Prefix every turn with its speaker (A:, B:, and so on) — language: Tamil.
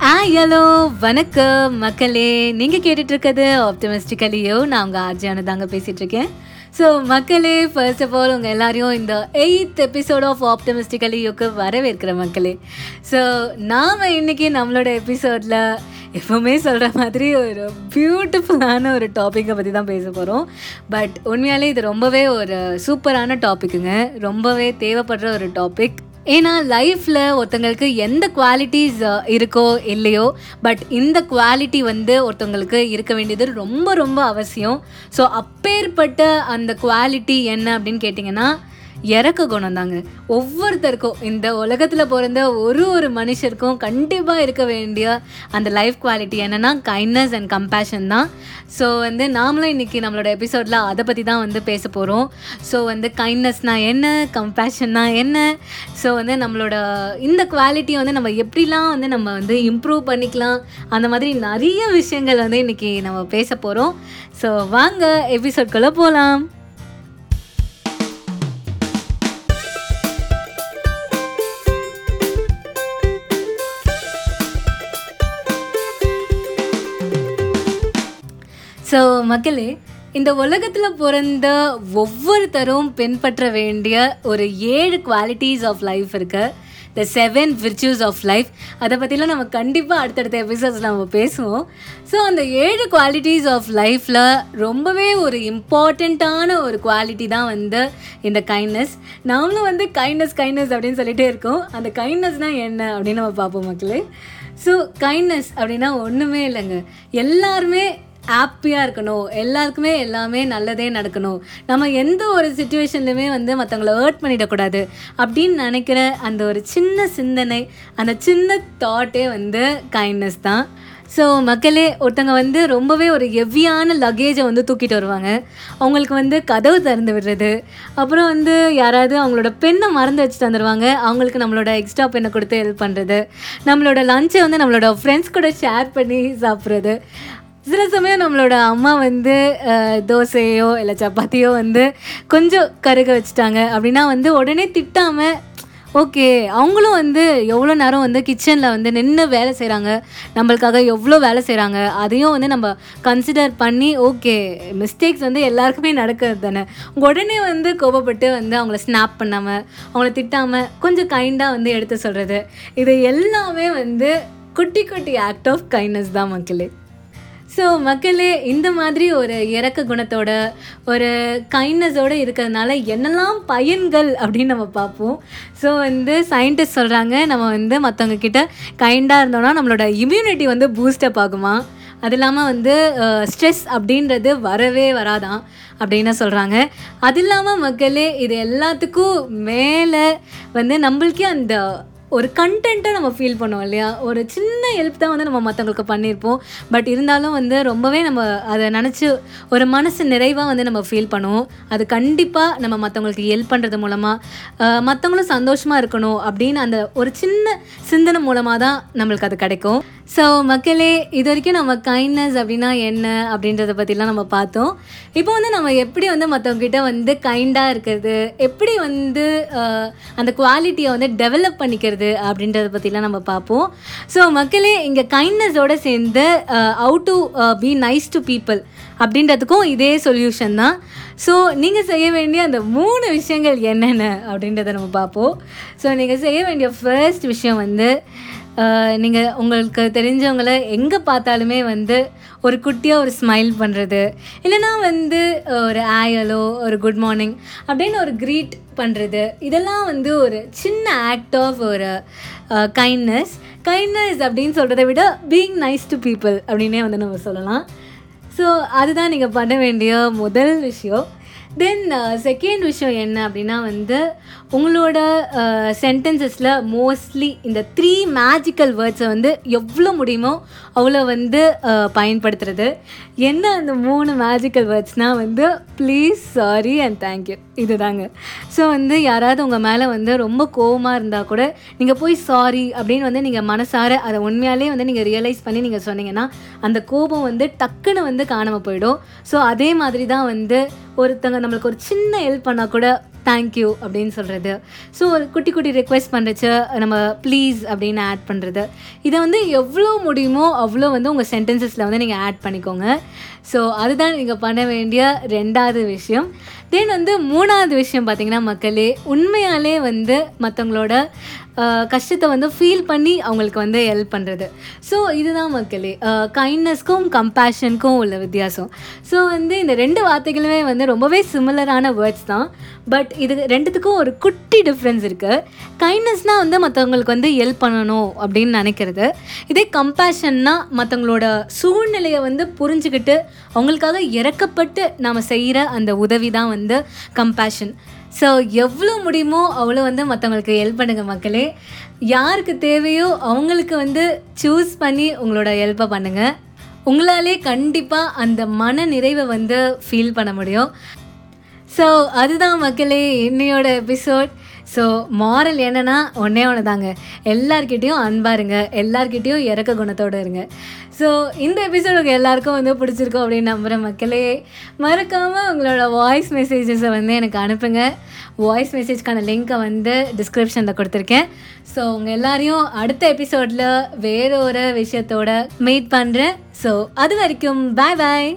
A: ஆ ஹலோ வணக்கம் மக்களே. நீங்கள் கேட்டுட்டு இருக்கிறது ஆப்டமிஸ்டிக்கலியோ நான் உங்கள் ஆர்ஜியான தாங்க பேசிகிட்ருக்கேன் ஸோ மக்களே ஃபர்ஸ்ட் ஆஃப் ஆல் உங்கள் எல்லாரையும் இந்த எயித் எபிசோட் ஆஃப் ஆப்டமிஸ்டிக்கலியோக்கு வரவேற்கிற மக்களே. ஸோ நாம் இன்றைக்கி நம்மளோட எபிசோடில் எப்போவுமே சொல்கிற மாதிரி ஒரு பியூட்டிஃபுல்லான ஒரு டாப்பிக்கை பற்றி தான் பேச போகிறோம் பட் உண்மையாலே இது ரொம்பவே ஒரு சூப்பரான டாப்பிக்குங்க ரொம்பவே தேவைப்படுற ஒரு டாபிக் ஏன்னா லைஃப்பில் ஒருத்தங்களுக்கு எந்த குவாலிட்டிஸ் இருக்கோ இல்லையோ பட் இந்த குவாலிட்டி வந்து ஒருத்தவங்களுக்கு இருக்க வேண்டியது ரொம்ப ரொம்ப அவசியம். ஸோ அப்பேற்பட்ட அந்த குவாலிட்டி என்ன அப்படின்னு கேட்டிங்கன்னா இறக்க குணம் தாங்க ஒவ்வொருத்தருக்கும் இந்த உலகத்தில் பிறந்த ஒரு ஒரு மனுஷருக்கும் கண்டிப்பாக இருக்க வேண்டிய அந்த லைஃப் குவாலிட்டி என்னென்னா கைண்ட்னஸ் அண்ட் கம்பேஷன் தான். ஸோ வந்து நாமளும் இன்றைக்கி நம்மளோட எபிசோடில் அதை பற்றி தான் வந்து பேச போகிறோம் ஸோ வந்து கைண்ட்னஸ்னால் என்ன கம்பேஷன்னா என்ன? ஸோ வந்து நம்மளோட இந்த குவாலிட்டியை வந்து நம்ம எப்படிலாம் வந்து நம்ம வந்து இம்ப்ரூவ் பண்ணிக்கலாம்? அந்த மாதிரி நிறைய விஷயங்கள் வந்து இன்றைக்கி நம்ம பேச போகிறோம் ஸோ வாங்க எபிசோட்குள்ளே போகலாம் ஸோ மக்களே இந்த உலகத்தில் பிறந்த ஒவ்வொருத்தரும் பின்பற்ற வேண்டிய ஒரு ஏழு குவாலிட்டிஸ் ஆஃப் லைஃப் இருக்கு. The seven virtues of life அதை பற்றிலாம் நம்ம கண்டிப்பாக அடுத்தடுத்த எபிசோட்ஸ் நம்ம பேசுவோம். ஸோ அந்த ஏழு குவாலிட்டிஸ் ஆஃப் லைஃப்பில் ரொம்பவே ஒரு இம்பார்ட்டண்ட்டான ஒரு குவாலிட்டி தான் வந்து இந்த கைண்ட்னஸ் நாமளும் வந்து கைண்ட்னஸ் கைண்ட்னஸ் அப்படின்னு சொல்லிகிட்டே இருக்கோம். அந்த கைண்ட்னஸ்னால் என்ன அப்படின்னு நம்ம பார்ப்போம் மக்களே. ஸோ கைண்ட்னஸ் அப்படின்னா ஒன்றுமே இல்லைங்க. எல்லாருமே ஹாப்பியாக இருக்கணும். எல்லாருக்குமே எல்லாமே நல்லதே நடக்கணும். நம்ம எந்த ஒரு சுச்சுவேஷன்லையுமே வந்து மற்றவங்கள ஹர்ட் பண்ணிடக்கூடாது. அப்படின்னு நினைக்கிற அந்த ஒரு சின்ன சிந்தனை அந்த சின்ன தாட்டே வந்து கைண்ட்னஸ் தான். ஸோ மக்களே ஒருத்தங்க வந்து ரொம்பவே ஒரு ஹெவியான லக்கேஜை வந்து தூக்கிட்டு வருவாங்க. அவங்களுக்கு வந்து கதவு திறந்து விடுறது. அப்புறம் வந்து யாராவது அவங்களோட பெண்ணை மறந்து வச்சு தந்துடுவாங்க அவங்களுக்கு நம்மளோட எக்ஸ்ட்ரா பெண்ணை கொடுத்து ஹெல்ப் பண்ணுறது நம்மளோட லஞ்சை வந்து நம்மளோட ஃப்ரெண்ட்ஸ் கூட ஷேர் பண்ணி சாப்பிட்றது. சில சமயம் நம்மளோட அம்மா வந்து தோசையோ இல்லை சப்பாத்தியோ வந்து கொஞ்சம் கருக வச்சுட்டாங்க. அப்படின்னா வந்து உடனே திட்டாமல் ஓகே அவங்களும் வந்து எவ்வளோ நேரம் வந்து கிச்சனில் வந்து நின்று வேலை செய்கிறாங்க நம்மளுக்காக எவ்வளோ வேலை செய்கிறாங்க அதையும் வந்து நம்ம கன்சிடர் பண்ணி ஓகே மிஸ்டேக்ஸ் வந்து எல்லாருக்குமே நடக்கிறது தானே. உடனே வந்து கோபப்பட்டு வந்து அவங்கள ஸ்னாப் பண்ணாமல் அவங்கள திட்டாமல் கொஞ்சம் கைண்டாக வந்து எடுத்து சொல்கிறது இது எல்லாமே வந்து குட்டி குட்டி ஆக்ட் ஆஃப் கைண்ட்னஸ் தான் மக்களே. ஸோ மக்களே இந்த மாதிரி ஒரு இறக்க குணத்தோட ஒரு கைண்ட்னஸோடு இருக்கிறதுனால என்னெல்லாம் பயன்கள் அப்படின்னு நம்ம பார்ப்போம். ஸோ வந்து சயின்டிஸ்ட் சொல்கிறாங்க நம்ம வந்து மற்றவங்க கிட்ட கைண்டாக இருந்தோம்னா நம்மளோட இம்யூனிட்டி வந்து பூஸ்டப் ஆகுமா? அது இல்லாமல் வந்து ஸ்ட்ரெஸ் அப்படின்றது வரவே வராதான் அப்படின்னு சொல்கிறாங்க அது இல்லாமல் மக்களே இது எல்லாத்துக்கும் மேலே வந்து நம்மளுக்கே அந்த ஒரு கண்டென்ட்டாக நம்ம ஃபீல் பண்ணுவோம் இல்லையா? ஒரு சின்ன ஹெல்ப் தான் வந்து நம்ம மற்றவங்களுக்கு பண்ணியிருப்போம். பட் இருந்தாலும் வந்து ரொம்பவே நம்ம அதை நினச்சி ஒரு மனசு நிறைவாக வந்து நம்ம ஃபீல் பண்ணுவோம். அது கண்டிப்பாக நம்ம மற்றவங்களுக்கு ஹெல்ப் பண்ணுறது மூலமாக மற்றவங்களும் சந்தோஷமாக இருக்கணும் அப்படின்னு அந்த ஒரு சின்ன சிந்தனை மூலமாக தான் நம்மளுக்கு அது கிடைக்கும். ஸோ மக்களே இது வரைக்கும் நம்ம கைண்ட்னஸ் அப்படின்னா என்ன அப்படின்றத பற்றிலாம் நம்ம பார்த்தோம். இப்போ வந்து நம்ம எப்படி வந்து மற்றவங்ககிட்ட வந்து கைண்டாக இருக்கிறது எப்படி வந்து அந்த குவாலிட்டியை வந்து டெவலப் பண்ணிக்கிறது அப்படின்றத பற்றிலாம் நம்ம பார்ப்போம். ஸோ மக்களே இங்கே கைண்ட்னஸோடு சேர்ந்து how to be nice to people அப்படின்றதுக்கும் இதே சொல்யூஷன் தான். ஸோ நீங்கள் செய்ய வேண்டிய அந்த மூணு விஷயங்கள் என்னென்ன அப்படின்றத நம்ம பார்ப்போம். ஸோ நீங்கள் செய்ய வேண்டிய ஃபர்ஸ்ட் விஷயம் வந்து நீங்கள் உங்களுக்கு தெரிஞ்சவங்கள எங்கே பார்த்தாலுமே வந்து ஒரு குட்டியாக ஒரு ஸ்மைல் பண்ணுறது இல்லைனா வந்து ஒரு ஆயலோ ஒரு குட் மார்னிங் அப்படின்னு ஒரு க்ரீட் பண்ணுறது இதெல்லாம் வந்து ஒரு சின்ன ஆக்ட் ஆஃப் ஒரு கைண்ட்னஸ் கைண்ட்னஸ் அப்படின்னு சொல்கிறத விட பீயிங் நைஸ் டு பீப்புள் அப்படின்னே வந்து நம்ம சொல்லலாம். ஸோ அதுதான் நீங்கள் பண்ண வேண்டிய முதல் விஷயம். தென் செகண்ட் uh, விஷயம் என்ன அப்படின்னா வந்து உங்களோட uh, சென்டென்சஸில் மோஸ்ட்லி இந்த த்ரீ மேஜிக்கல் வேர்ட்ஸை வந்து எவ்வளோ முடியுமோ அவ்வளோ வந்து uh, பயன்படுத்துறது. என்ன அந்த மூணு மேஜிக்கல் வேர்ட்ஸ்னால் வந்து please sorry and thank you இதுதாங்க. ஸோ வந்து யாராவது உங்கள் மேலே வந்து ரொம்ப கோவமாக இருந்தால் கூட நீங்கள் போய் சாரி அப்படின்னு வந்து நீங்கள் மனசார அதை உண்மையாலே வந்து நீங்கள் ரியலைஸ் பண்ணி நீங்கள் சொன்னீங்கன்னா அந்த கோபம் வந்து டக்குன்னு வந்து காணாமல் போயிடும். ஸோ அதே மாதிரி தான் வந்து ஒருத்தங்க நம்மளுக்கு ஒரு சின்ன ஹெல்ப் பண்ணால் கூட தேங்க்யூ அப்படின்னு சொல்கிறது ஸோ ஒரு குட்டி குட்டி ரெக்வெஸ்ட் பண்ணுறச்சு நம்ம ப்ளீஸ் அப்படின்னு ஆட் பண்ணுறது இதை வந்து எவ்வளோ முடியுமோ அவ்வளோ வந்து உங்கள் சென்டென்சஸில் வந்து நீங்கள் ஆட் பண்ணிக்கோங்க. ஸோ அதுதான் நீங்கள் பண்ண வேண்டிய ரெண்டாவது விஷயம். தென் வந்து மூணாவது விஷயம் பார்த்திங்கன்னா மக்களே உண்மையாலே வந்து மற்றவங்களோட கஷ்டத்தை வந்து ஃபீல் பண்ணி அவங்களுக்கு வந்து ஹெல்ப் பண்ணுறது ஸோ இதுதான் மக்களே. கைண்ட்னஸ்க்கும் கம்பேஷனுக்கும் உள்ள வித்தியாசம். ஸோ வந்து இந்த ரெண்டு வார்த்தைகளுமே வந்து ரொம்பவே சிமிலரான வேர்ட்ஸ் தான். பட் இது ரெண்டுத்துக்கும் ஒரு குட்டி டிஃப்ரென்ஸ் இருக்குது கைண்ட்னஸ்னால் வந்து மற்றவங்களுக்கு வந்து ஹெல்ப் பண்ணணும் அப்படின்னு நினைக்கிறது. இதே கம்பேஷன்னா மற்றவங்களோட சூழ்நிலையை வந்து புரிஞ்சுக்கிட்டு அவங்களுக்காக இறக்கப்பட்டு நாம் செய்கிற அந்த உதவி தான் வந்து கம்பேஷன் ஸோ எவ்வளோ முடியுமோ அவ்வளோ வந்து மற்றவங்களுக்கு ஹெல்ப் பண்ணுங்கள் மக்களே. யாருக்கு தேவையோ அவங்களுக்கு வந்து சூஸ் பண்ணி உங்களோட ஹெல்ப்பை பண்ணுங்கள் உங்களாலே கண்டிப்பாக அந்த மன நிறைவை வந்து ஃபீல் பண்ண முடியும். ஸோ அதுதான் மக்களே என்னையோட எபிசோட் ஸோ மாரல் என்னென்னா ஒன்றே ஒன்று தாங்க எல்லார்கிட்டேயும் அன்பாக இருங்க. எல்லார்கிட்டேயும் இறக்க குணத்தோடு இருங்க. ஸோ இந்த எபிசோடுக்கு எல்லாருக்கும் வந்து பிடிச்சிருக்கோம் அப்படின்னு நம்புகிற மக்களே மறக்காமல் உங்களோட வாய்ஸ் மெசேஜஸை வந்து எனக்கு அனுப்புங்க. வாய்ஸ் மெசேஜ்க்கான லிங்க்கை வந்து டிஸ்கிரிப்ஷனில் கொடுத்துருக்கேன். ஸோ உங்கள் எல்லாரையும் அடுத்த எபிசோடில் வேற ஒரு விஷயத்தோட மீட் பண்ணுறேன் ஸோ அது வரைக்கும் பாய் பாய்